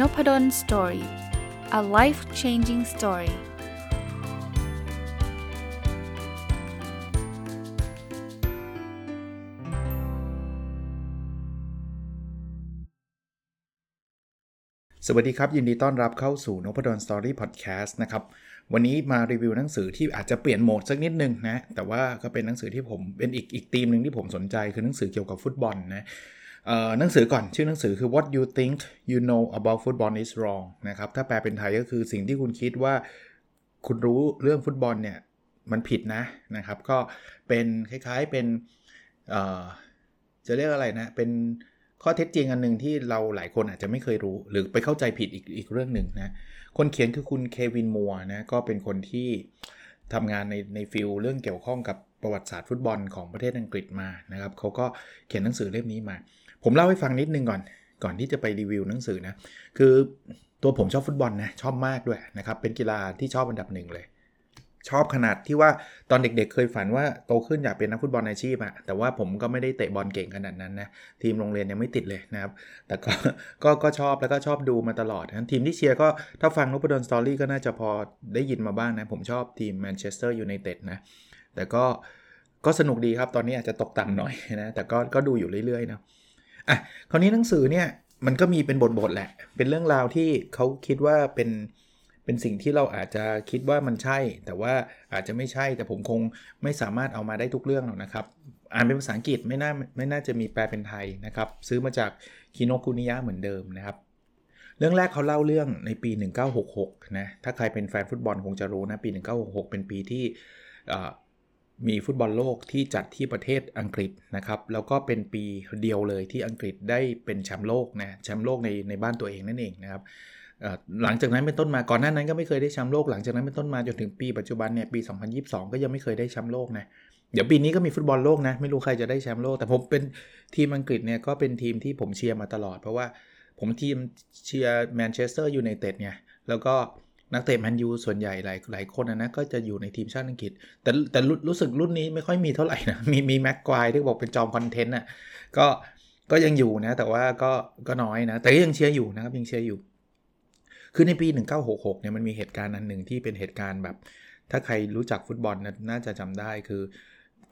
Nopadol Story a life changing story สวัสดีครับ ยินดีต้อนรับเข้าสู่นพดล Story พอดแคสต์นะครับ วันนี้มารีวิวหนังสือที่อาจจะเปลี่ยนโหมดสักนิดนึงนะ แต่ว่าก็เป็นหนังสือที่ผมเป็นอีกอีกธีมหนึ่งที่ผมสนใจคือหนังสือเกี่ยวกับฟุตบอลนะ หนังสือก่อนชื่อหนังสือคือ what you think you know about football is wrong นะครับถ้าแปลเป็นไทยก็คือสิ่งที่คุณคิดว่าคุณรู้เรื่องฟุตบอลเนี่ยมันผิดนะนะครับ ก็เป็นคล้ายๆเป็นจะเรียกอะไรนะ เป็นข้อเท็จจริงอันหนึ่งที่เราหลายคนอาจจะไม่เคยรู้หรือไปเข้าใจผิดอีกอีกเรื่องหนึ่งนะ คนเขียนคือคุณเควินมัวนะก็เป็นคนที่ทำงานในในฟิลเรื่องเกี่ยวข้องกับประวัติศาสตร์ฟุตบอลของประเทศอังกฤษมานะครับเขาก็เขียนหนังสือเล่มนี้มา ผมเล่าให้ฟังนิดนึงก่อน ก่อนที่จะไปรีวิวหนังสือนะ คือตัวผมชอบฟุตบอลนะ ชอบมากด้วยนะครับ เป็นกีฬาที่ชอบอันดับหนึ่งเลย ชอบขนาดที่ว่าตอนเด็กๆเคยฝันว่าโตขึ้นอยากเป็นนักฟุตบอลอาชีพอะแต่ว่าผมก็ไม่ได้เตะบอลเก่งขนาดนั้นนะ ทีมโรงเรียนยังไม่ติดเลยนะครับ แต่ก็ก็ก็ชอบแล้วก็ชอบดูมาตลอดนะทีมที่เชียร์ก็ถ้าฟังนพดล Story ก็น่าจะพอได้ยินมาบ้างนะ ผมชอบทีมแมนเชสเตอร์ยูไนเต็ดนะ แต่ก็ก็สนุกดีครับ ตอนนี้อาจจะตกต่ำหน่อยนะ แต่ก็ก็ดูอยู่เรื่อยๆนะ อะคราวนี้หนังสือเนี่ยมันก็มีเป็นบทๆแหละ เป็นเรื่องราวที่เขาคิดว่าเป็นเป็นสิ่งที่เราอาจจะคิดว่ามันใช่ แต่ว่าอาจจะไม่ใช่แต่ผมคงไม่สามารถเอามาได้ทุกเรื่องหรอกนะครับ อ่านเป็นภาษาอังกฤษไม่น่าไม่น่าจะมีแปลเป็นไทยนะครับ ซื้อมาจากคิโนคุนิยะเหมือนเดิมนะครับ เรื่องแรกเขาเล่าเรื่องในปี 1966 นะ ถ้าใครเป็นแฟนฟุตบอลคงจะรู้นะ ปี 1966 เป็นปีที่ มีฟุตบอลโลกที่จัดที่ประเทศอังกฤษนะครับ แล้วก็เป็นปีเดียวเลยที่อังกฤษได้เป็นแชมป์โลกนะแชมป์โลกในในบ้านตัวเองนั่นเองนะครับหลังจากนั้นเป็นต้นมาก่อนหน้านั้นก็ไม่เคยได้แชมป์โลกหลังจากนั้นเป็นต้นมาจนถึงปีปัจจุบันเนี่ยปี 2022 ก็ยังไม่เคยได้แชมป์โลกนะเดี๋ยวปีนี้ก็มีฟุตบอลโลกนะไม่รู้ใครจะได้แชมป์โลก แต่ผมเป็นทีมอังกฤษเนี่ยก็เป็นทีมที่ผมเชียร์มาตลอด เพราะว่าผมทีมเชียร์แมนเชสเตอร์ยูไนเต็ดเนี่ยแล้วก็ นักเตะแมนยูส่วนใหญ่หลายหลายคนนะก็จะอยู่ในทีมชาติอังกฤษ แต่แต่รู้สึกรุ่นนี้ไม่ค่อยมีเท่าไหร่นะ มีมีแม็กไกวร์ที่บอกเป็นจอมคอนเทนต์อะก็ก็ยังอยู่นะ แต่ว่าก็ก็น้อยนะ แต่ยังเชียร์อยู่นะครับยังเชียร์อยู่ คือในปี 1966เนี่ยมันมีเหตุการณ์อันหนึ่งที่เป็นเหตุการณ์แบบ ถ้าใครรู้จักฟุตบอลน,น่าจะจำได้คือ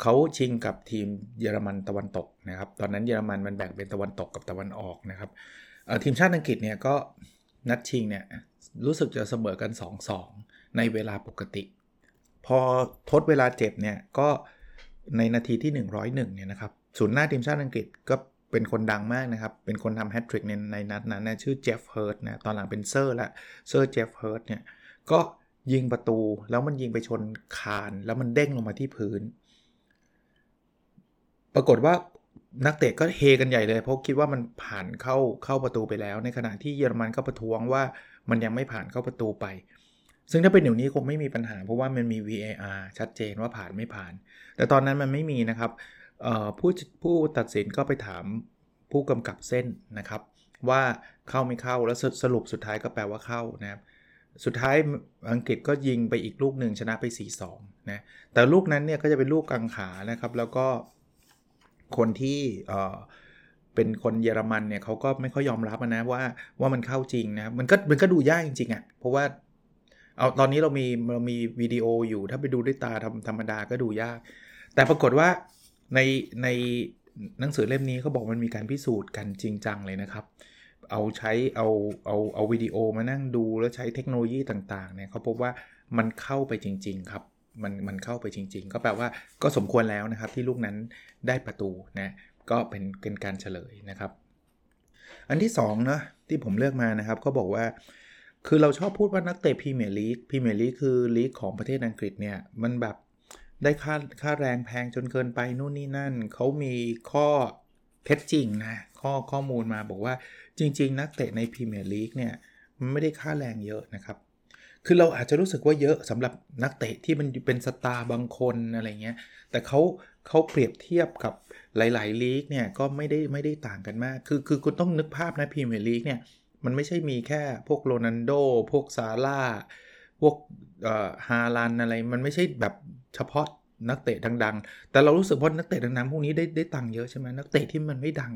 เขาชิงกับทีมเยอรมันตะวันตกนะครับ ตอนนั้นเยอรมันมันแบ่งเป็นตะวันตกกับตะวันออกนะครับทีมชาติอังกฤษเนี่ยก็นัดชิงเนี่ย รู้สึกจะเสมอกัน 2-2 ในเวลาปกติ พอทดเวลาเจ็บเนี่ยก็ในนาทีที่ 101เนี่ยนะครับศูนย์หน้าทีมชาติอังกฤษก็เป็นคนดังมากนะครับ เป็นคนทำแฮตทริกในในนัดนั้นนะชื่อเจฟฟ์ เฮิร์สต์นะตอนหลังเป็นเซอร์ละเซอร์เจฟฟ์ เฮิร์สต์เนี่ยก็ยิงประตูแล้วมันยิงไปชนคานแล้วมันเด้งลงมาที่พื้น ปรากฏว่านักเตะก็เฮกันใหญ่เลย เพราะคิดว่ามันผ่านเข้าเข้าประตูไปแล้ว ในขณะที่เยอรมันก็ประท้วงว่า มันยังไม่ผ่านเข้าประตูไป ซึ่งถ้าเป็นเดี๋ยวนี้คงไม่มีปัญหา เพราะว่ามันมี VAR ชัดเจนว่าผ่านไม่ผ่าน แต่ตอนนั้นมันไม่มีนะครับผู้ผู้ตัดสินก็ไปถามผู้กำกับเส้นนะครับ ว่าเข้าไม่เข้าแล้วสรุปสุดท้ายก็แปลว่าเข้านะครับสุดท้ายอังกฤษก็ยิงไปอีกลูกหนึ่งชนะไป 4-2นะแต่ลูกนั้นเนี่ยก็จะเป็นลูกกังขานะครับ แล้วก็คนที่ เป็นคนเยอรมันเนี่ยเขาก็ไม่ค่อยยอมรับนะว่าว่ามันเข้าจริงนะมันก็มันก็ดูยากจริงๆอะ่ะเพราะว่าเอาตอนนี้เรามีเรามีวิดีโออยู่ถ้าไปดูด้วยตาธรรมธรรมดาก็ดูยาก แต่ปรากฏว่าในในหนังสือเล่มนี้เขาบอกมันมีการพิสูจน์กันจริงจังเลยนะครับ เอาใช้เอาเอาเอาวิดีโอมานั่งดูแล้วใช้เทคโนโลยีต่างๆเนี่ยเขาพบว่ามันเข้าไปจริง ๆ ครับมันมันเข้าไปจริง ๆ ก็แปลว่าก็สมควรแล้วนะครับที่ลูกนั้นได้ประตูนะ ก็เป็นเป็นการเฉลยนะครับ อันที่2นะที่ผมเลือกมานะครับก็บอกว่า คือเราชอบพูดว่านักเตะพรีเมียร์ลีกพรีเมียร์ลีกคือลีกของประเทศอังกฤษเนี่ยมันแบบได้ค่าค่าแรงแพงจนเกินไปนู่นนี่นั่นเขามีข้อเท็จจริงนะข้อข้อมูลมาบอกว่าจริง ๆ นักเตะในพรีเมียร์ลีกเนี่ยมันไม่ได้ค่าแรงเยอะนะครับ คือเราอาจจะรู้สึกว่าเยอะสำหรับนักเตะที่มันเป็นสตาร์บางคนอะไรเงี้ย แต่เขาเขาเปรียบเทียบกับหลาย ๆ ลีกเนี่ยก็ไม่ได้ไม่ได้ต่างกันมาก คือคือคุณต้องนึกภาพนะพรีเมียร์ลีกเนี่ยมันไม่ใช่มีแค่พวกโรนัลโด พวกซาลาห์ พวกฮาแลนด์อะไร มันไม่ใช่แบบเฉพาะนักเตะดัง ๆ แต่เรารู้สึกว่านักเตะดังๆพวกนี้ได้ได้ตังค์เยอะใช่ไหมนักเตะที่มันไม่ดัง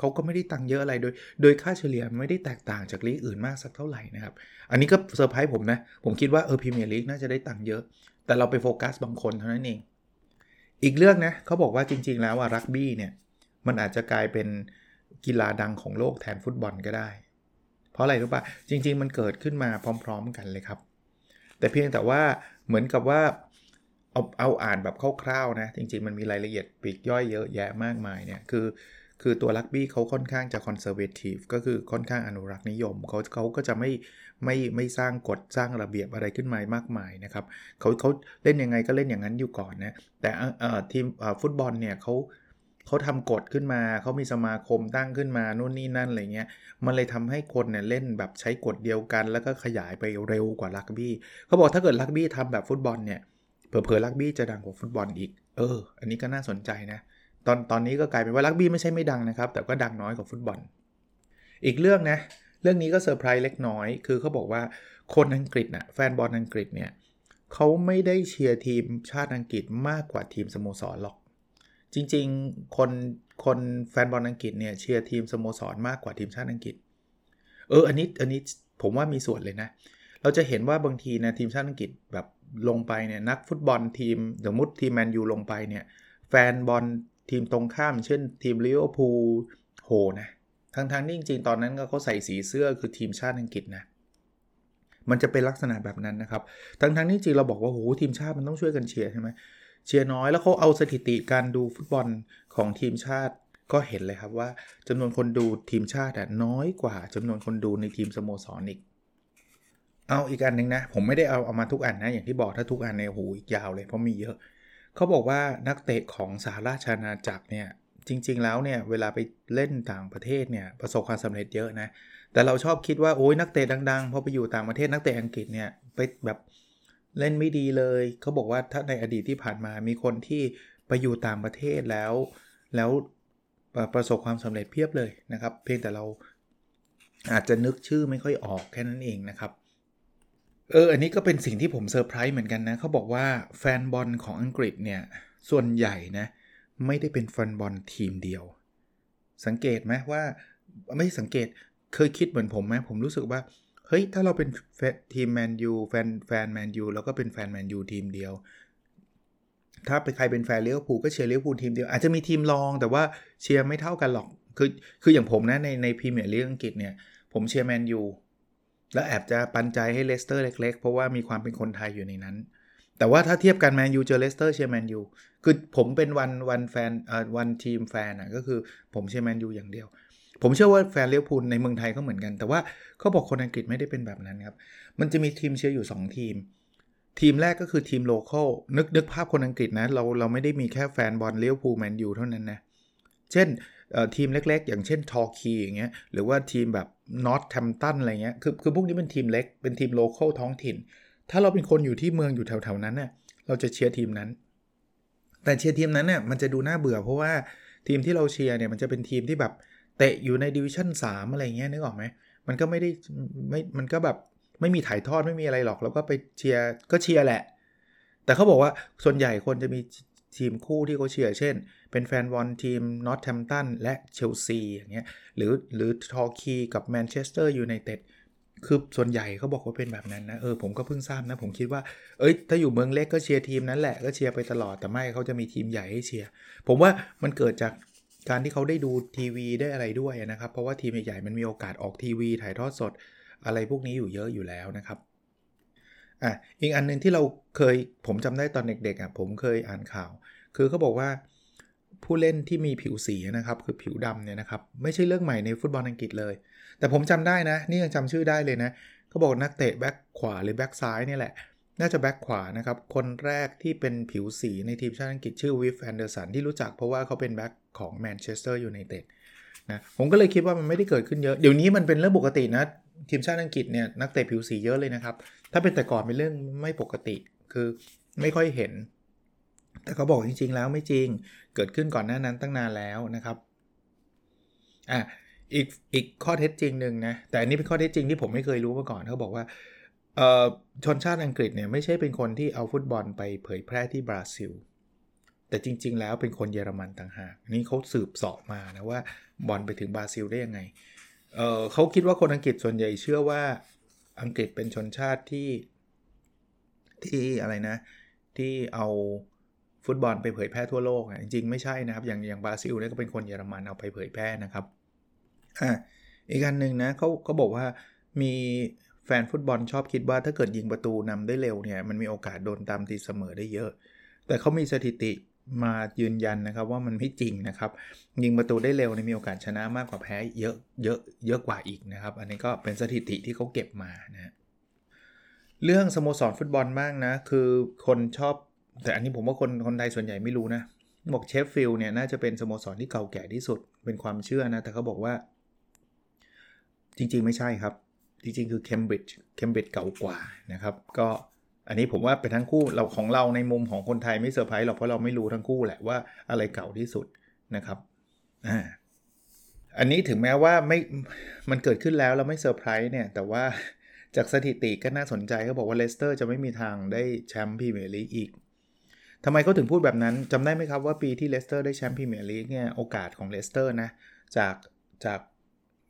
เขาก็ไม่ได้ตังค์เยอะอะไรโดย โดยค่าเฉลี่ยไม่ได้แตกต่างจากลีกอื่นมากสักเท่าไหร่นะครับ อันนี้ก็เซอร์ไพรส์ผมนะ ผมคิดว่าเออพรีเมียร์ลีกน่าจะได้ตังค์เยอะ แต่เราไปโฟกัสบางคนเท่านั้นเอง อีกเรื่องนะเขาบอกว่าจริง ๆ แล้วว่ารักบี้เนี่ยมันอาจจะกลายเป็นกีฬาดังของโลกแทนฟุตบอลก็ได้ เพราะอะไรรู้ปะ่ะจริง ๆ มันเกิดขึ้นมาพร้อม ๆ กันเลยครับ แต่เพียงแต่ว่าเหมือนกับว่าเอาเอาอ่านแบบคร่าวๆนะ จริง ๆ มันมีรายละเอียดปีกย่อยเยอะแยะมากมายเนี่ย คือ คือตัวลักบี้เขาค่อนข้างจะคอนเซอร์เวทีฟก็คือค่อนข้างอนุรักษ์นิยมเขาเขาก็จะไม่ไม่ไม่สร้างกฎสร้างระเบียบอะไรขึ้นมามากมายนะครับเขาเขาเล่นยังไงก็เล่นอย่างนั้นอยู่ก่อนนะแต่ทีมฟุตบอลเนี่ยเขาเขาทำกฎขึ้นมาเขามีสมาคมตั้งขึ้นมานู่นนี่นั่นอะไรเงี้ยมันเลยทำให้คนเนี่ยเล่นแบบใช้กฎเดียวกัน แล้วก็ขยายไปเร็วกว่ารักบี้เขาบอกถ้าเกิดรักบี้ทำแบบฟุตบอลเนี่ยเผลอๆรักบี้จะดังกว่าฟุตบอลอีก เออ อันนี้ก็น่าสนใจนะ ตอนตอนนี้ก็กลายเป็นว่ารักบี้ไม่ใช่ไม่ดังนะครับ แต่ก็ดังน้อยกว่าฟุตบอล อีกเรื่องนะ เรื่องนี้ก็เซอร์ไพรส์เล็กน้อย คือเขาบอกว่าคนอังกฤษน่ะแฟนบอลอังกฤษเนี่ยเขาไม่ได้เชียร์ทีมชาติอังกฤษมากกว่าทีมสโมสรหรอก จริงๆ คนคนแฟนบอลอังกฤษเนี่ยเชียร์ทีมสโมสรมากกว่าทีมชาติอังกฤษ เอออันนี้อันนี้ผมว่ามีส่วนเลยนะ เราจะเห็นว่าบางทีนะทีมชาติอังกฤษแบบลงไปเนี่ยนักฟุตบอลทีมสมมติทีมแมนยูลงไปเนี่ยแฟนบอล ทีมตรงข้ามเช่นทีมลิเวอร์พูลโห่นะทั้งๆทที่จริงๆ ตอนนั้นก็เขาใส่สีเสื้อคือทีมชาติอังกฤษนะมันจะเป็นลักษณะแบบนั้นนะครับทั้งๆที่จริงเราบอกว่าโหทีมชาติมันต้องช่วยกันเชียร์ใช่ไหมเชียร์น้อยแล้วเขาเอาสถิติการดูฟุตบอลของทีมชาติก็เห็นเลยครับว่าจำนวนคนดูทีมชาติน้อยกว่าจำนวนคนดูในทีมสโมสรอีกเอาอีกอันหนึ่งนะ ผมไม่ได้เอาเอามาทุกอันนะ อย่างที่บอกถ้าทุกอันในหูอีกยาวเลยเพราะมีเยอะ เขาบอกว่านักเตะของสหราชอาณาจักรเนี่ยจริง ๆ แล้วเนี่ยเวลาไปเล่นต่างประเทศเนี่ยประสบความสำเร็จเยอะนะแต่เราชอบคิดว่าโอ้ยนักเตะดังๆพอไปอยู่ต่างประเทศนักเตะอังกฤษเนี่ยไปแบบเล่นไม่ดีเลยเขาบอกว่าถ้าในอดีตที่ผ่านมามีคนที่ไปอยู่ต่างประเทศแล้ว แล้วประสบความสำเร็จเพียบเลยนะครับ เพียงแต่เราอาจจะนึกชื่อไม่ค่อยออกแค่นั้นเองนะครับ เออ อันนี้ก็เป็นสิ่งที่ผมเซอร์ไพรส์เหมือนกันนะเขาบอกว่าแฟนบอลของอังกฤษเนี่ย ส่วนใหญ่นะ ไม่ได้เป็นแฟนบอลทีมเดียว สังเกตไหมว่าไม่สังเกตเคยคิดเหมือนผมไหมผมรู้สึกว่า เฮ้ย ถ้าเราเป็นทีมแมนยูแฟนแฟนแมนยูแล้วก็เป็นแฟนแมนยูทีมเดียว ถ้าเป็นใครเป็นแฟนลิเวอร์พูลก็เชียร์ลิเวอร์พูลทีมเดียว อาจจะมีทีมรองแต่ว่าเชียร์ไม่เท่ากันหรอกคือคืออย่างผมนะในในพรีเมียร์ลีกอังกฤษเนี่ยผมเชียร์แมนยู แล้วแอบจะปันใจให้เลสเตอร์เล็กๆ เพราะว่ามีความเป็นคนไทยอยู่ในนั้น แต่ว่าถ้าเทียบกันแมนยูเจอเลสเตอร์เชียร์แมนยูคือผมเป็น one one fan เอ่อ one team fan อะก็คือผมเชียร์แมนยูอย่างเดียว ผมเชื่อว่าแฟนลิเวอร์พูลในเมืองไทยก็เหมือนกัน แต่ว่าเขาบอกคนอังกฤษไม่ได้เป็นแบบนั้นครับ มันจะมีทีมเชียร์อยู่ 2 ทีม ทีมแรกก็คือทีม local นึกนึกภาพคนอังกฤษนะเราเราไม่ได้มีแค่แฟนบอลลิเวอร์พูลแมนยูเท่านั้นนะเช่น ทีมเล็กๆ อย่างเช่นทอร์คีย์อย่างเงี้ยหรือว่าทีมแบบนอร์ทแธมป์ตันอะไรเงี้ยคือคือพวกนี้เป็นทีมเล็กเป็นทีม local ท้องถิ่น ถ้าเราเป็นคนอยู่ที่เมืองอยู่แถวๆนั้นเนี่ยเราจะเชียร์ทีมนั้น แต่เชียร์ทีมนั้นเนี่ยมันจะดูน่าเบื่อเพราะว่าทีมที่เราเชียร์เนี่ยมันจะเป็นทีมที่แบบเตะอยู่ในดิวิชั่น3อะไรเงี้ยนึกออกไหมมันก็ไม่ได้ไม่มันก็แบบไม่มีถ่ายทอดไม่มีอะไรหรอก แล้วก็ไปเชียร์ก็เชียร์แหละ แต่เขาบอกว่าส่วนใหญ่คนจะมี ทีมคู่ที่เขาเชียร์เช่น เป็นแฟนบอลทีมนอร์ทแธมป์ตันและเชลซีอย่างเงี้ยหรือหรือทอร์คีย์กับแมนเชสเตอร์ยูไนเต็ดคือส่วนใหญ่เขาบอกว่าเป็นแบบนั้นนะเออผมก็เพิ่งทราบนะ ผมคิดว่าเอ้ยถ้าอยู่เมืองเล็กก็เชียร์ทีมนั้นแหละก็เชียร์ไปตลอดแต่ไม่เขาจะมีทีมใหญ่ให้เชียร์ผมว่ามันเกิดจากการที่เขาได้ดูทีวีได้อะไรด้วยนะครับ เพราะว่าทีมใหญ่ๆมันมีโอกาสออกทีวีถ่ายทอดสดอะไรพวกนี้อยู่เยอะอยู่แล้วนะครับ อะอีกอันนึงที่เราเคยผมจำได้ตอนเด็กๆอะผมเคยอ่านข่าว คือเขาบอกว่าผู้เล่นที่มีผิวสีนะครับ คือผิวดำเนี่ยนะครับ ไม่ใช่เรื่องใหม่ในฟุตบอลอังกฤษเลย แต่ผมจำได้นะ นี่ยังจำชื่อได้เลยนะเขาบอกนักเตะแบ็คขวาหรือแบ็คซ้ายนี่แหละ น่าจะแบ็คขวานะครับ คนแรกที่เป็นผิวสีในทีมชาติอังกฤษชื่อวิฟแอนเดอร์สันที่รู้จักเพราะว่าเขาเป็นแบ็คของแมนเชสเตอร์ยูไนเต็ดนะผมก็เลยคิดว่ามันไม่ได้เกิดขึ้นเยอะ เดี๋ยวนี้มันเป็นเรื่องปกตินะ ทีมชาติอังกฤษเนี่ยนักเตะผิวสีเยอะเลยนะครับ ถ้าเป็นแต่ก่อนเป็นเรื่องไม่ปกติ คือไม่ค่อยเห็น แต่เขาบอกจริง ๆ แล้วไม่จริง เกิดขึ้นก่อนหน้านั้นตั้งนานแล้วนะครับ อะอีกอีกข้อเท็จจริงหนึ่งนะ แต่อันนี้เป็นข้อเท็จจริงที่ผมไม่เคยรู้มาก่อนเขาบอกว่าเอ่อชนชาติอังกฤษเนี่ยไม่ใช่เป็นคนที่เอาฟุตบอลไปเผยแพร่ที่บราซิล แต่จริง ๆ แล้วเป็นคนเยอรมันต่างหากนี่เขาสืบสอบมานะว่าบอลไปถึงบราซิลได้ยังไง เเขาคิดว่าคนอังกฤษส่วนใหญ่เชื่อว่าอังกฤษเป็นชนชาติที่ที่อะไรนะ ที่เอาฟุตบอลไปเผยแพร่ทั่วโลกจริงๆไม่ใช่นะครับ อย่างอย่างบราซิลเนี่ยก็เป็นคนเยอรมันเอาไปเผยแพร่นะครับอ่าอีกอันหนึ่งนะเขาเขาบอกว่ามีแฟนฟุตบอลชอบคิดว่าถ้าเกิดยิงประตูนำได้เร็วเนี่ยมันมีโอกาสโดนตามตีเสมอได้เยอะ แต่เขามีสถิติ มายืนยันนะครับว่ามันไม่จริงนะครับ ยิงประตูได้เร็วในมีโอกาสชนะมากกว่าแพ้เยอะเยอะเยอะกว่าอีกนะครับ อันนี้ก็เป็นสถิติที่เขาเก็บมานะเรื่องสโมสรฟุตบอลมากนะ คือคนชอบ แต่อันนี้ผมว่าคนคนไทยส่วนใหญ่ไม่รู้นะบอกเชฟฟิลด์เนี่ยน่าจะเป็นสโมสรที่เก่าแก่ที่สุดเป็นความเชื่อนะ แต่เขาบอกว่า จริงๆไม่ใช่ครับ จริงๆ คือเคมบริดจ์เคมบริดจ์เก่ากว่านะครับ ก็ อันนี้ผมว่าเป็นทั้งคู่เราของเราในมุมของคนไทยไม่เซอร์ไพรส์หรอกเพราะเราไม่รู้ทั้งคู่แหละว่าอะไรเก่าที่สุดนะครับอ่าอันนี้ถึงแม้ว่าไม่มันเกิดขึ้นแล้วเราไม่เซอร์ไพรส์เนี่ย แต่ว่าจากสถิติก็น่าสนใจเขาบอกว่าเลสเตอร์จะไม่มีทางได้แชมป์พรีเมียร์ลีกอีกทำไมเขาถึงพูดแบบนั้นจำได้ไหมครับว่าปีที่เลสเตอร์ได้แชมป์พรีเมียร์ลีกเนี่ยโอกาสของเลสเตอร์นะจากจาก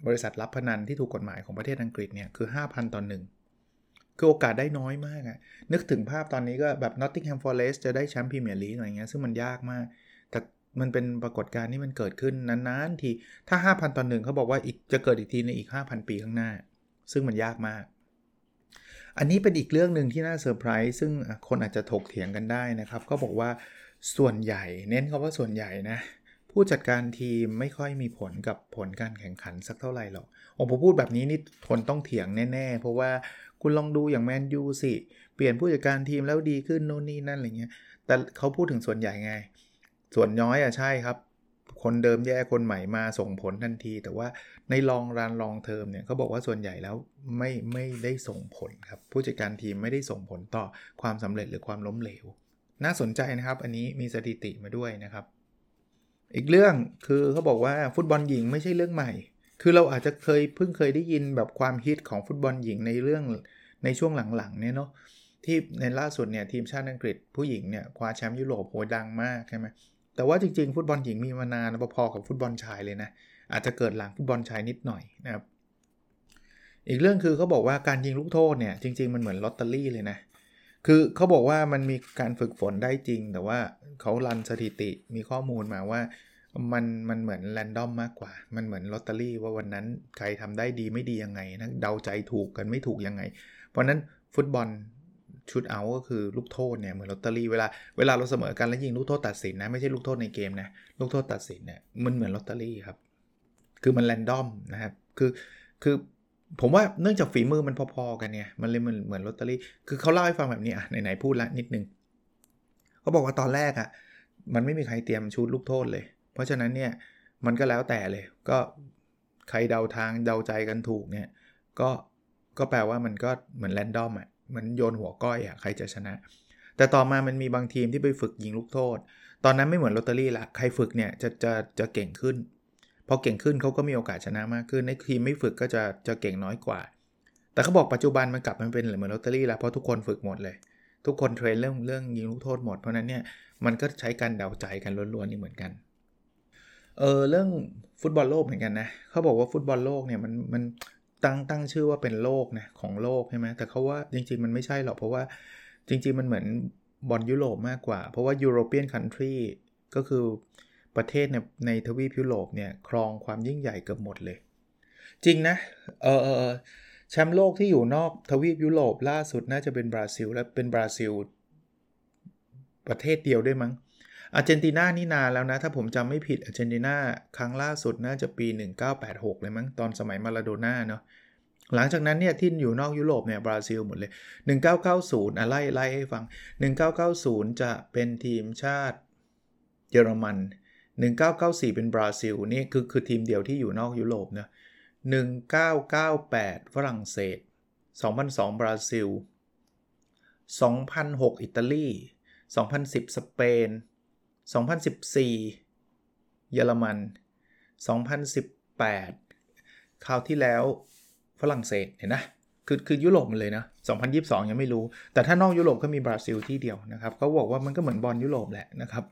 บริษัทรับพนันที่ถูกกฎหมายของประเทศอังกฤษเนี่ยคือ 5,000ต่อหนึ่ง คือโอกาสได้น้อยมากอะนึกถึงภาพตอนนี้ก็แบบ Nottingham Forest จะได้แชมป์พรีเมียร์ลีกอะไรเงี้ยซึ่งมันยากมาก แต่มันเป็นปรากฏการณ์ที่มันเกิดขึ้นนานๆทีถ้า 5,000ต่อหนึ่งเขาบอกว่าอีกจะเกิดอีกทีในอีก 5,000 ปีข้างหน้า ซึ่งมันยากมาก อันนี้เป็นอีกเรื่องหนึ่งที่น่าเซอร์ไพรส์ซึ่งคนอาจจะถกเถียงกันได้นะครับก็บอกว่าส่วนใหญ่เน้นคาว่าส่วนใหญ่นะผู้จัดการทีมไม่ค่อยมีผลกับผลการแข่งขันสักเท่าไหร่หรอกโอ้ผมพูดแบบนี้นี่คนต้องเถียงแน่ ๆ เพราะว่า คุณลองดูอย่างแมนยูสิ เปลี่ยนผู้จัดการทีมแล้วดีขึ้นโน่นนี่นั่นอะไรเงี้ย แต่เขาพูดถึงส่วนใหญ่ไง ส่วนน้อยอะใช่ครับ คนเดิมแย่คนใหม่มาส่งผลทันที แต่ว่าในลองรานลองเทอมเนี่ยเขาบอกว่าส่วนใหญ่แล้วไม่ไม่ได้ส่งผลครับ ผู้จัดการทีมไม่ได้ส่งผลต่อความสำเร็จหรือความล้มเหลว น่าสนใจนะครับ อันนี้มีสถิติมาด้วยนะครับ อีกเรื่องคือเขาบอกว่าฟุตบอลหญิงไม่ใช่เรื่องใหม่ คือเราอาจจะเคยเพิ่งเคยได้ยินแบบความฮิตของฟุตบอลหญิงในเรื่องในช่วงหลังๆเนี่ยเนาะที่ในล่าสุดเนี่ยทีมชาติอังกฤษผู้หญิงเนี่ยคว้าแชมป์ยุโรปโหดังมากใช่ไหมแต่ว่าจริงๆ ฟุตบอลหญิงมีมานานพอๆกับฟุตบอลชายเลยนะอาจจะเกิดหลังฟุตบอลชายนิดหน่อยนะครับอีกเรื่องคือเขาบอกว่าการยิงลูกโทษเนี่ยจริง ๆ มันเหมือนลอตเตอรี่เลยนะคือเขาบอกว่ามันมีการฝึกฝนได้จริง แต่ว่าเขารันสถิติมีข้อมูลมาว่า มันมันเหมือนแรนดอมมากกว่า มันเหมือนลอตเตอรี่ว่าวันนั้นใครทำได้ดีไม่ดียังไงนะเดาใจถูกกันไม่ถูกยังไง เพราะนั้นฟุตบอลชุดเอาก็คือลูกโทษเนี่ยเหมือนลอตเตอรี่เวลาเวลาเราเสมอกันแล้วยิงลูกโทษตัดสินนะไม่ใช่ลูกโทษในเกมนะลูกโทษตัดสินเนี่ยมันเหมือนลอตเตอรี่ครับ คือมันแรนดอมนะครับคือคือผมว่าเนื่องจากฝีมือมันพอๆกันเนี่ยมันเลยมันเหมือนลอตเตอรี่คือเขาเล่าให้ฟังแบบนี้อะไหนๆพูดละนิดนึงเขาบอกว่าตอนแรกอะ่ะมันไม่มีใครเตรียมชุดลูกโทษเลย ราะฉะนั้นเนี่ยมันก็แล้วแต่เลย ก็ใครเดาทางเดาใจกันถูกเนี่ยก็ก็แปลว่ามันก็เหมือนแรนดอมอะมันโยนหัวก้อยอะใครจะชนะ แต่ต่อมามันมีบางทีมที่ไปฝึกยิงลูกโทษ ตอนนั้นไม่เหมือนลอตเตอรี่ละใครฝึกเนี่ยจะจะจะเก่งขึ้นพอเก่งขึ้นเขาก็มีโอกาสชนะมากขึ้นในทีมไม่ฝึกก็จะจะเก่งน้อยกว่า แต่เขาบอกปัจจุบันมันกลับมาเป็นเหมือนลอตเตอรี่ล้วเพราะทุกคนฝึกหมดเลย ทุกคนเทรนเรื่องเรื่องยิงลูกโทษหมดเพราะนั้นเนี่ยมันก็ใช้การเดาใจกันล้วนๆนี่เหมือนกัน เออเรื่องฟุตบอลโลกเหมือนกันนะเขาบอกว่าฟุตบอลโลกเนี่ยมันมันตั้งตั้งชื่อว่าเป็นโลกนะของโลกใช่ไหมแต่เขาว่าจริง ๆ มันไม่ใช่หรอกเพราะว่าจริง ๆ มันเหมือนบอลยุโรปมากกว่า เพราะว่า European country ก็คือประเทศในในทวีปยุโรปเนี่ยครองความยิ่งใหญ่เกือบหมดเลย จริงนะเออเออแชมป์โลกที่อยู่นอกทวีปยุโรปล่าสุดน่าจะเป็นบราซิลและเป็นบราซิล ประเทศเดียวด้วยมั้ง อาร์เจนตินานี่นานแล้วนะ ถ้าผมจำไม่ผิดอาร์เจนตินาครั้งล่าสุดน่าจะปี 1986 เลยมั้งตอนสมัยมาลาโดน่าเนาะหลังจากนั้นเนี่ยที่อยู่นอกยุโรปเนี่ยบราซิลหมดเลย 1990อะไล่ไล่ให้ฟัง 1990 จะเป็นทีมชาติเยอรมัน 1994 เป็นบราซิลนี่คือคือทีมเดียวที่อยู่นอกยุโรปนะ1998 ฝรั่งเศส 2002 บราซิล 2006 อิตาลี 2010 สเปน 2014 เยอรมัน 2018 คราวที่แล้วฝรั่งเศสเห็นนะคือคือยุโรปมันเลยนะ 2022 ยังไม่รู้ แต่ถ้านอกยุโรปก็มีบราซิลที่เดียวนะครับเขาบอกว่ามันก็เหมือนบอลยุโรปแหละนะครับ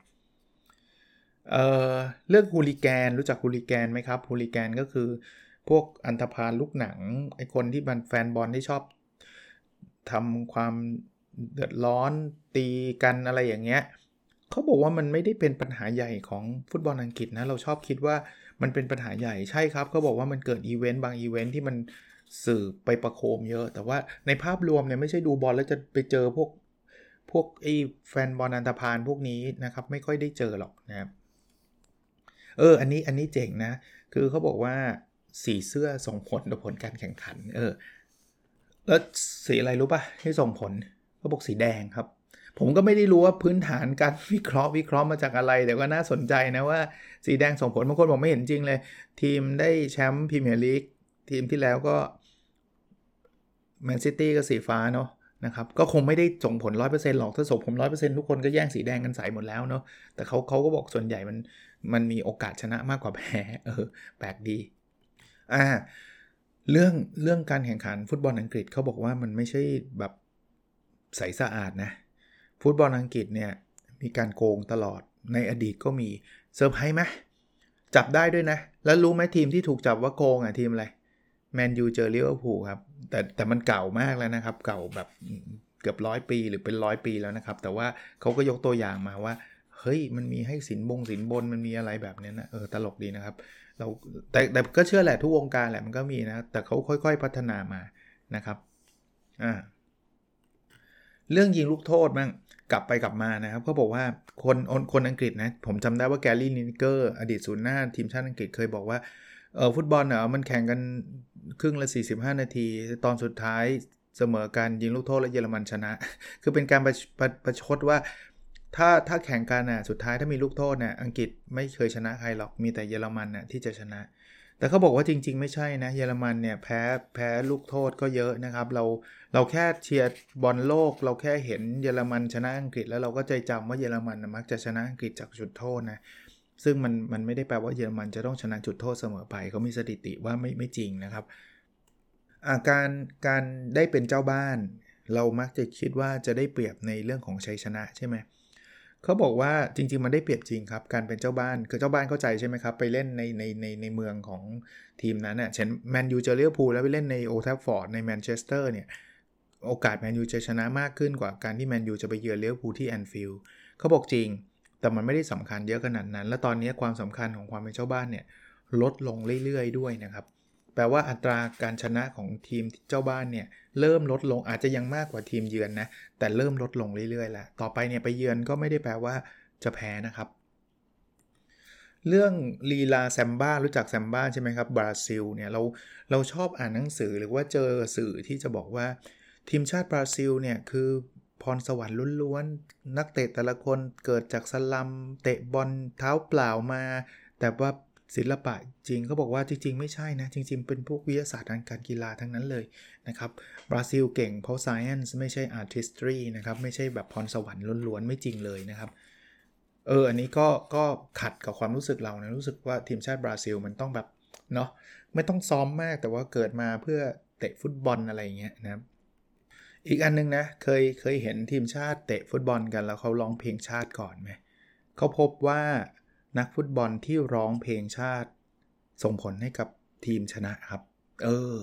เอ่อเรื่องฮูลิแกนรู้จักฮูลิแกนไหมครับฮูลิแกนก็คือพวกอันธพาลลูกหนังไอ้คนที่มันแฟนบอลที่ชอบทำความเดือดร้อนตีกันอะไรอย่างเงี้ย เขาบอกว่ามันไม่ได้เป็นปัญหาใหญ่ของฟุตบอลอังกฤษนะ เราชอบคิดว่ามันเป็นปัญหาใหญ่ใช่ครับเขาบอกว่ามันเกิดอีเวนต์บางอีเวนต์ที่มันสื่อไปประโคมเยอะ แต่ว่าในภาพรวมเนี่ยไม่ใช่ดูบอลแล้วจะไปเจอพวกพวกไอ้แฟนบอลอันธพาลพวกนี้นะครับ ไม่ค่อยได้เจอหรอกนะครับเออ อันนี้อันนี้เจ๋งนะ คือเขาบอกว่าสีเสื้อส่งผลต่อผลการแข่งขัน เออ แล้วสีอะไรรู้ปะที่ส่งผลเขาบอกสีแดงครับ ผมก็ไม่ได้รู้ว่าพื้นฐานการวิเคราะห์วิเคราะห์มาจากอะไร แต่ก็น่าสนใจนะว่าสีแดงส่งผลบางคนบอกไม่เห็นจริงเลย ทีมได้แชมป์พรีเมียร์ลีกทีมที่แล้วก็แมนซิตี้ก็สีฟ้าเนาะนะครับก็คงไม่ได้ส่งผล 100%หรอกถ้าส่งผล 100%ทุกคนก็แย่งสีแดงกันใส่หมดแล้วเนาะแต่เขาเขาก็บอกส่วนใหญ่มันมันมีโอกาสชนะมากกว่าแพ้เออแปลกดีอ่าเรื่องเรื่องการแข่งขันฟุตบอลอังกฤษเขาบอกว่ามันไม่ใช่แบบใสสะอาดนะ ฟุตบอลอังกฤษเนี่ยมีการโกงตลอดในอดีตก็มีเซอร์ไพรส์ไหมจับได้ด้วยนะ แล้วรู้ไหมทีมที่ถูกจับว่าโกงอะทีมอะไรแมนยูเจอลิเวอร์พูลครับแต่แต่มันเก่ามากแล้วนะครับ เก่าแบบเกือบร้อยปีหรือเป็นร้อยปีแล้วนะครับ แต่ว่าเขาก็ยกตัวอย่างมาว่า เฮ้ยมันมีให้สินบงสินบนมันมีอะไรแบบนี้นะเออตลกดีนะครับ เราแต่แต่ก็เชื่อแหละทุกวงการแหละมันก็มีนะ แต่เขาค่อย ๆ พัฒนามานะครับอ่า เรื่องยิงลูกโทษมั่งกลับไปกลับมานะครับเขาบอกว่าคนคนอังกฤษนะผมจำได้ว่าแกลลี่นินเกอร์อดีตศูนย์หน้าทีมชาติอังกฤษเคยบอกว่าเออฟุตบอลเนาะมันแข่งกันครึ่งละ 45 นาที ตอนสุดท้ายเสมอการยิงลูกโทษและเยอรมันชนะ คือเป็นการประประประชดว่าถ้าถ้าแข่งกันน่ะสุดท้ายถ้ามีลูกโทษเนี่ยอังกฤษไม่เคยชนะใครหรอกมีแต่เยอรมันน่ะที่จะชนะ แต่เขาบอกว่าจริง ๆ ไม่ใช่นะเยอรมันเนี่ยแพ้แพ้ลูกโทษก็เยอะนะครับ เราเราแค่เชียร์บอลโลก เราแค่เห็นเยอรมันชนะอังกฤษ แล้วเราก็ใจจำว่าเยอรมันมักจะชนะอังกฤษจากจุดโทษนะซึ่งมันมันไม่ได้แปลว่าเยอรมันจะต้องชนะจุดโทษเสมอไปเขามีสถิติว่าไม่ไม่จริงนะครับาการการได้เป็นเจ้าบ้าน เรามักจะคิดว่าจะได้เปรียบในเรื่องของชัยชนะใช่ไหมเขาบอกว่าจริง ๆ มันได้เปรียบจริงครับ การเป็นเจ้าบ้านคือเจ้าบ้านเข้าใจใช่ไหมครับ ไปเล่นในในในในเมืองของทีมนั้นเน่ยเช่นแมนยูเจอเลียพูลแล้วไปเล่นในโอลด์แทรฟฟอร์ดในแมนเชสเตอร์เนี่ยโอกาสแมนยูจะชนะมากขึ้นกว่าการที่แมนยูจะไปเยือนลิเวอร์พูลที่แอนฟิลด์เขาบอกจริง แต่มันไม่ได้สำคัญเยอะขนาดนั้น และตอนนี้ความสำคัญของความเป็นเจ้าบ้านเนี่ยลดลงเรื่อยๆ ด้วยนะครับ แปลว่าอัตราการชนะของทีมเจ้าบ้านเนี่ยเริ่มลดลงอาจจะยังมากกว่าทีมเยือนนะแต่เริ่มลดลงเรื่อยๆแล้วต่อไปเนี่ยไปเยือนก็ไม่ได้แปลว่าจะแพ้นะครับ เรื่องลีลาแซมบ้ารู้จักแซมบ้าใช่ไหมครับบราซิลเนี่ยเราเราชอบอ่านหนังสือหรือว่าเจอสื่อที่จะบอกว่า ทีมชาติบราซิลเนี่ยคือพรสวรรค์ล้วนๆนักเตะแต่ละคนเกิดจากสลัมเตะบอลเท้าเปล่ามา แต่ว่า ศิลปะจริงเขาบอกว่าจริง ๆ ไม่ใช่นะ จริง ๆ เป็นพวกวิทยาศาสตร์ทางการกีฬาทั้งนั้นเลยนะครับบราซิลเก่งเพราะ science ไม่ใช่ artistry นะครับ ไม่ใช่แบบพรสวรรค์ล้วนๆ ไม่จริงเลยนะครับเอออันนี้ก็ก็ขัดกับความรู้สึกเรานะรู้สึกว่าทีมชาติบราซิลมันต้องแบบเนาะไม่ต้องซ้อมมากแต่ว่าเกิดมาเพื่อเตะฟุตบอลอะไรอย่างเงี้ยนะครับอีกอันนึงนะเคยเคยเห็นทีมชาติเตะฟุตบอลกันแล้วเขาร้องเพลงชาติก่อนไหมเขาพบว่า นักฟุตบอลที่ร้องเพลงชาติ ส่งผลให้กับทีมชนะครับ เออ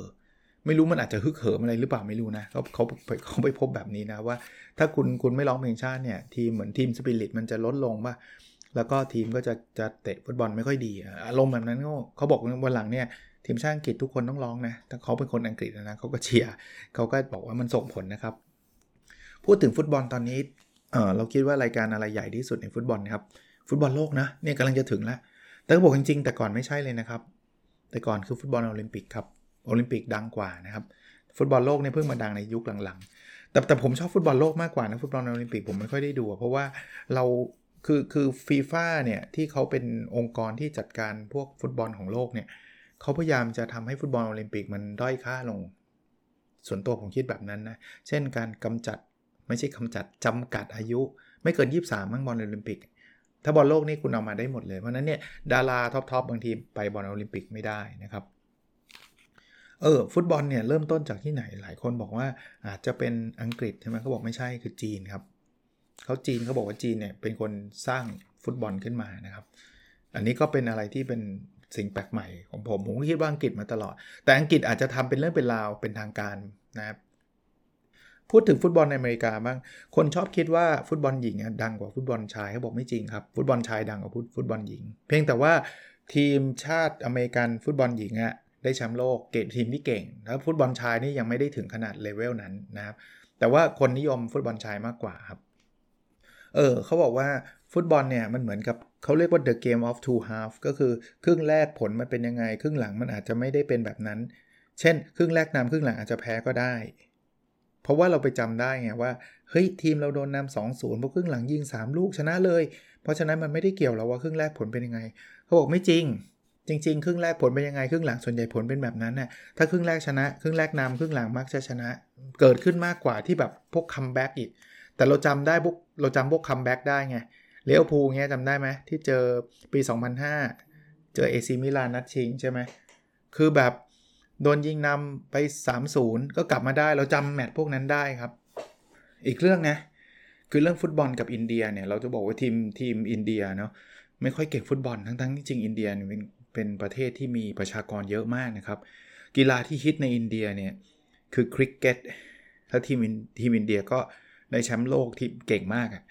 ไม่รู้มันอาจจะฮึกเหิมอะไรหรือเปล่าไม่รู้นะเขาเขาเขาไปพบแบบนี้นะว่า ถ้าคุณคุณไม่ร้องเพลงชาติเนี่ย ทีมเหมือนทีมสปิริตมันจะลดลงป่ะแล้วก็ทีมก็จะจะเตะฟุตบอลไม่ค่อยดีอารมณ์แบบนั้นเขาบอกวันหลังเนี่ยทีมชาติอังกฤษทุกคนต้องร้องนะแต่เขาเป็นคนอังกฤษนะเขาก็เชียร์เขาก็บอกว่ามันส่งผลนะครับ พูดถึงฟุตบอลตอนนี้เออเราคิดว่ารายการอะไรใหญ่ที่สุดในฟุตบอลนะครับ ฟุตบอลโลกนะเนี่ยกำลังจะถึงแล้ว แต่บอกจริงๆ แต่ก่อนไม่ใช่เลยนะครับ แต่ก่อนคือฟุตบอลโอลิมปิกครับโอลิมปิกดังกว่านะครับฟุตบอลโลกเนี่ยเพิ่งมาดังในยุคหลังๆ แต่แต่ผมชอบฟุตบอลโลกมากกว่านะฟุตบอลโอลิมปิกผมไม่ค่อยได้ดู เพราะว่าเราคือคือฟีฟ่าเนี่ยที่เขาเป็นองค์กรที่จัดการพวกฟุตบอลของโลกเนี่ยเขาพยายามจะทำให้ฟุตบอลโอลิมปิกมันด้อยค่าลง ส่วนตัวผมคิดแบบนั้นนะ เช่นการกำจัดไม่ใช่กำจัดจำกัดอายุ ไม่เกิน 23 มั้งบอลโอลิมปิก ถ้าบอลโลกนี่คุณเอามาได้หมดเลย เพราะนั้นเนี่ยดารา top ๆบางทีไปบอลโอลิมปิกไม่ได้นะครับเออฟุตบอลเนี่ยเริ่มต้นจากที่ไหนหลายคนบอกว่าอาจจะเป็นอังกฤษใช่ไหมเขาบอกไม่ใช่คือจีนครับเขาจีนเขาบอกว่าจีนเนี่ยเป็นคนสร้างฟุตบอลขึ้นมานะครับ อันนี้ก็เป็นอะไรที่เป็นสิ่งแปลกใหม่ของผมผมคิดว่าอังกฤษมาตลอด แต่อังกฤษอาจจะทำเป็นเรื่องเป็นราวเป็นทางการนะครับ พูดถึงฟุตบอลในอเมริกาบ้าง คนชอบคิดว่าฟุตบอลหญิงดังกว่าฟุตบอลชายเขาบอกไม่จริงครับ ฟุตบอลชายดังกว่าฟุตบอลหญิง เพียงแต่ว่าทีมชาติอเมริกันฟุตบอลหญิงอะได้แชมป์โลกเกตทีมที่เก่งแล้วฟุตบอลชายนี่ยังไม่ได้ถึงขนาดเลเวลนั้นนะครับ แต่ว่าคนนิยมฟุตบอลชายมากกว่าครับ เออเขาบอกว่าฟุตบอลเนี่ยมันเหมือนกับเขาเรียกว่า the game of two half ก็คือครึ่งแรกผลมันเป็นยังไง ครึ่งหลังมันอาจจะไม่ได้เป็นแบบนั้น เช่น ครึ่งแรกนำครึ่งหลังอาจจะแพ้ก็ได้ เพราะว่าเราไปจำได้ไงว่าเฮ้ยทีมเราโดนนำสองศูนย์พอครึ่งหลังยิง 3 ลูกชนะเลย เพราะฉะนั้นมันไม่ได้เกี่ยวแล้วว่าครึ่งแรกผลเป็นยังไง เขาบอกไม่จริง จริง ๆ ครึ่งแรกผลเป็นยังไง ครึ่งหลังส่วนใหญ่ผลเป็นแบบนั้นน่ะถ้าครึ่งแรกชนะ ครึ่งแรกนำครึ่งหลังมักจะชนะ เกิดขึ้นมากกว่าที่แบบพวก comeback อีก แต่เราจำได้พวกเราจำพวก comeback ได้ไงลิเวอร์พูลเงี้ยจำได้ไหมที่เจอปี 2005 เจอเอซีมิลานนัดชิงใช่ไหมคือแบบ โดนยิงนำไป 3-0 ก็กลับมาได้เราจำแมตช์พวกนั้นได้ครับ อีกเรื่องนะคือเรื่องฟุตบอลกับอินเดียเนี่ยเราจะบอกว่าทีมทีมอินเดียเนาะไม่ค่อยเก่งฟุตบอลทั้งๆที่จริงอินเดียเป็นเป็นประเทศที่มีประชากรเยอะมากนะครับ กีฬาที่ฮิตในอินเดียเนี่ยคือคริกเก็ตถ้าทีมทีมอินเดียก็ได้แชมป์โลกที่เก่งมากอะ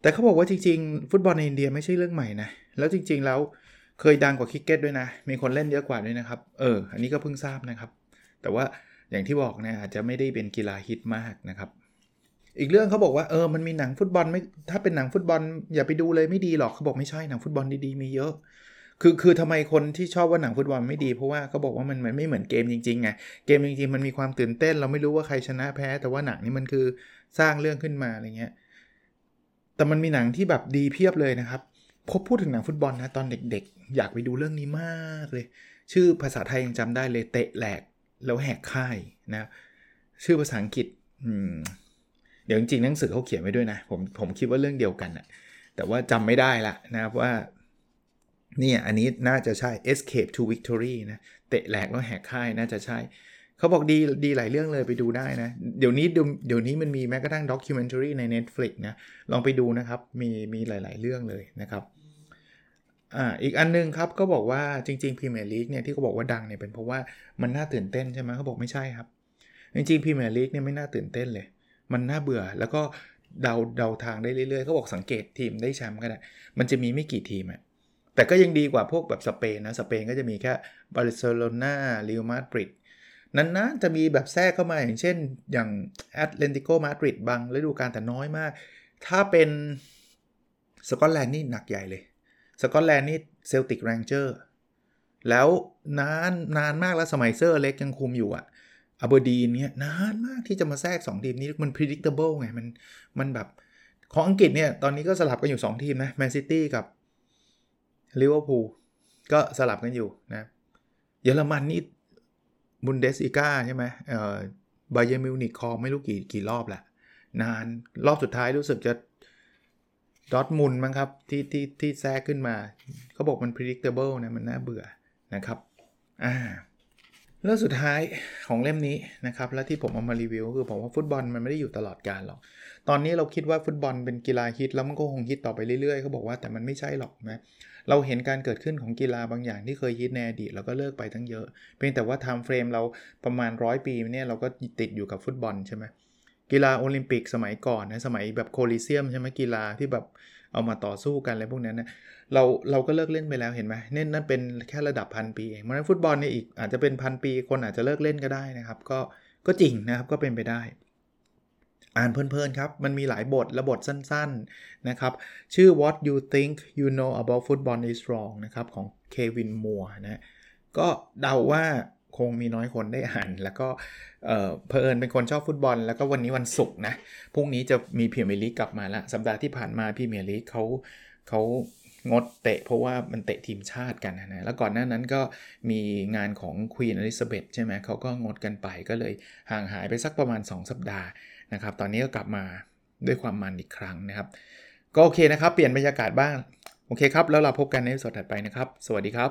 แต่เขาบอกว่าจริงๆ ฟุตบอลในอินเดียไม่ใช่เรื่องใหม่นะแล้วจริง ๆแล้ว เคยดังกว่าคริกเก็ตด้วยนะ มีคนเล่นเยอะกว่าด้วยนะครับ เออ อันนี้ก็เพิ่งทราบนะครับ แต่ว่าอย่างที่บอกนะอาจจะไม่ได้เป็นกีฬาฮิตมากนะครับ อีกเรื่องเขาบอกว่าเออ มันมีหนังฟุตบอลไม่ ถ้าเป็นหนังฟุตบอล อย่าไปดูเลยไม่ดีหรอกเขาบอกไม่ใช่หนังฟุตบอลดีๆมีเยอะ คือคือทำไมคนที่ชอบว่าหนังฟุตบอลไม่ดีเพราะว่าเขาบอกว่ามันมันไม่เหมือนเกมจริงๆไง เกมจริงๆมันมีความตื่นเต้น เราไม่รู้ว่าใครชนะแพ้ แต่ว่าหนังนี่มันคือสร้างเรื่องขึ้นมาอะไรเงี้ย แต่มันมีหนังที่แบบดีเพียบเลยนะครับ พบพูดถึงหนังฟุตบอลนะตอนเด็กๆ อยากไปดูเรื่องนี้มากเลย ชื่อภาษาไทยยังจำได้เลยเตะแหลกแล้วแหกค่ายนะ ชื่อภาษาอังกฤษเดี๋ยวจริงๆหนังสือเขาเขียนไว้ด้วยนะผมผมคิดว่าเรื่องเดียวกันนะแต่ว่าจำไม่ได้ละนะครับว่านี่อันนี้น่าจะใช่ Escape to Victory นะเตะแหลกแล้วแหกค่ายน่าจะใช่เขาบอกดีดีหลายเรื่องเลยไปดูได้นะ เดี๋ยวนี้เดี๋ยวนี้มันมีแม้กระทั่งด็อกิเมนทรีใน Netflix นะ ลองไปดูนะครับ มีมีหลาย ๆ เรื่องเลยนะครับ อ่าอีกอันนึงครับก็บอกว่าจริงๆพรีเมียร์ลีกเนี่ยที่เขาบอกว่าดังเนี่ยเป็นเพราะว่ามันน่าตื่นเต้นใช่ไหมเขาบอกไม่ใช่ครับ จริงๆพรีเมียร์ลีกเนี่ยไม่น่าตื่นเต้นเลย มันน่าเบื่อแล้วก็เดาเดาทางได้เรื่อยๆเขาบอกสังเกตทีมได้แชมป์ก็ได้มันจะมีไม่กี่ทีมอะแต่ก็ยังดีกว่าพวกแบบสเปนนะสเปนก็จะมีแค่บาร์เซโลนาเรอัลมาดริดนั้นนะจะมีแบบแทรกเข้ามาอย่างเช่น อย่างแอตเลติโกมาดริดบางฤดูกาลแต่น้อยมาก ถ้าเป็นสกอตแลนด์นี่หนักใหญ่เลย สกอตแลนด์นี่เซลติกเรนเจอร์ แล้วนานนานมากแล้วสมัยเซอร์อเล็กซ์ยังคุมอยู่อะอเบอร์ดีนเนี่ยนานมากที่จะมาแทรก 2 ทีมนี้มัน predictable ไง มันมันแบบ ของอังกฤษเนี่ย ตอนนี้ก็สลับกันอยู่ 2 ทีมนะแมนซิตี้กับลิเวอร์พูลก็สลับกันอยู่นะ เยอรมันนี่บุนเดสลีกาใช่ไหมเอ่อบาเยมิวนิคคอไม่รู้กี่กี่รอบแหละนานรอบสุดท้ายรู้สึกจะ ดอทมุนมั้งครับที่ที่ที่แทรกขึ้นมา เขาบอกมัน predictable นะมันน่าเบื่อนะครับอ่าเรื่องสุดท้ายของเล่มนี้นะครับและที่ผมเอามารีวิวคือผมว่าฟุตบอลมันไม่ได้อยู่ตลอดกาลหรอก ตอนนี้เราคิดว่าฟุตบอลเป็นกีฬาฮิตแล้วมันก็คงฮิตต่อไปเรื่อยๆเขาบอกว่าแต่มันไม่ใช่หรอกนะเราเห็นการเกิดขึ้นของกีฬาบางอย่างที่เคยฮิตในอดีตเราก็เลิกไปทั้งเยอะ เพียงแต่ว่า time frame เราประมาณร้อยปีเนี่ยเราก็ติดอยู่กับฟุตบอลใช่ไหม กีฬาโอลิมปิกสมัยก่อนนะสมัยแบบโคลอสเซียมใช่ไหมกีฬาที่แบบเอามาต่อสู้กันอะไรพวกนั้นนะเราเราก็เลิกเล่นไปแล้วเห็นไหมเนี่ยนั่นเป็นแค่ระดับพันปีเองเพราะนั้นฟุตบอลเนี่ยอีกอาจจะเป็นพันปีคนอาจจะเลิกเล่นก็ได้นะครับ ก็ก็จริงนะครับก็เป็นไปได้ อ่านเพลินๆครับ มันมีหลายบทและบทสั้นๆนะครับ ชื่อ what you think you know about football is wrong นะครับของเควินมัวร์นะก็เดาว่า คงมีน้อยคนได้อ่าน แล้วก็เผอิญเป็นคนชอบฟุตบอล แล้วก็วันนี้วันศุกร์นะพรุ่งนี้จะมีพรีเมียร์ลีกกลับมาแล้วสัปดาห์ที่ผ่านมาพรีเมียร์ลีกเขาเขางดเตะเพราะว่ามันเตะทีมชาติกันนะแล้วก่อนหน้านั้นก็มีงานของ Queen เอลิซาเบธใช่ไหมเขาก็งดกันไปก็เลยห่างหายไปสักประมาณ 2 สัปดาห์นะครับ ตอนนี้ก็กลับมาด้วยความมันอีกครั้งนะครับ ก็โอเคนะครับ เปลี่ยนบรรยากาศบ้าง โอเคครับ แล้วเราพบกันในสดถัดไปนะครับ สวัสดีครับ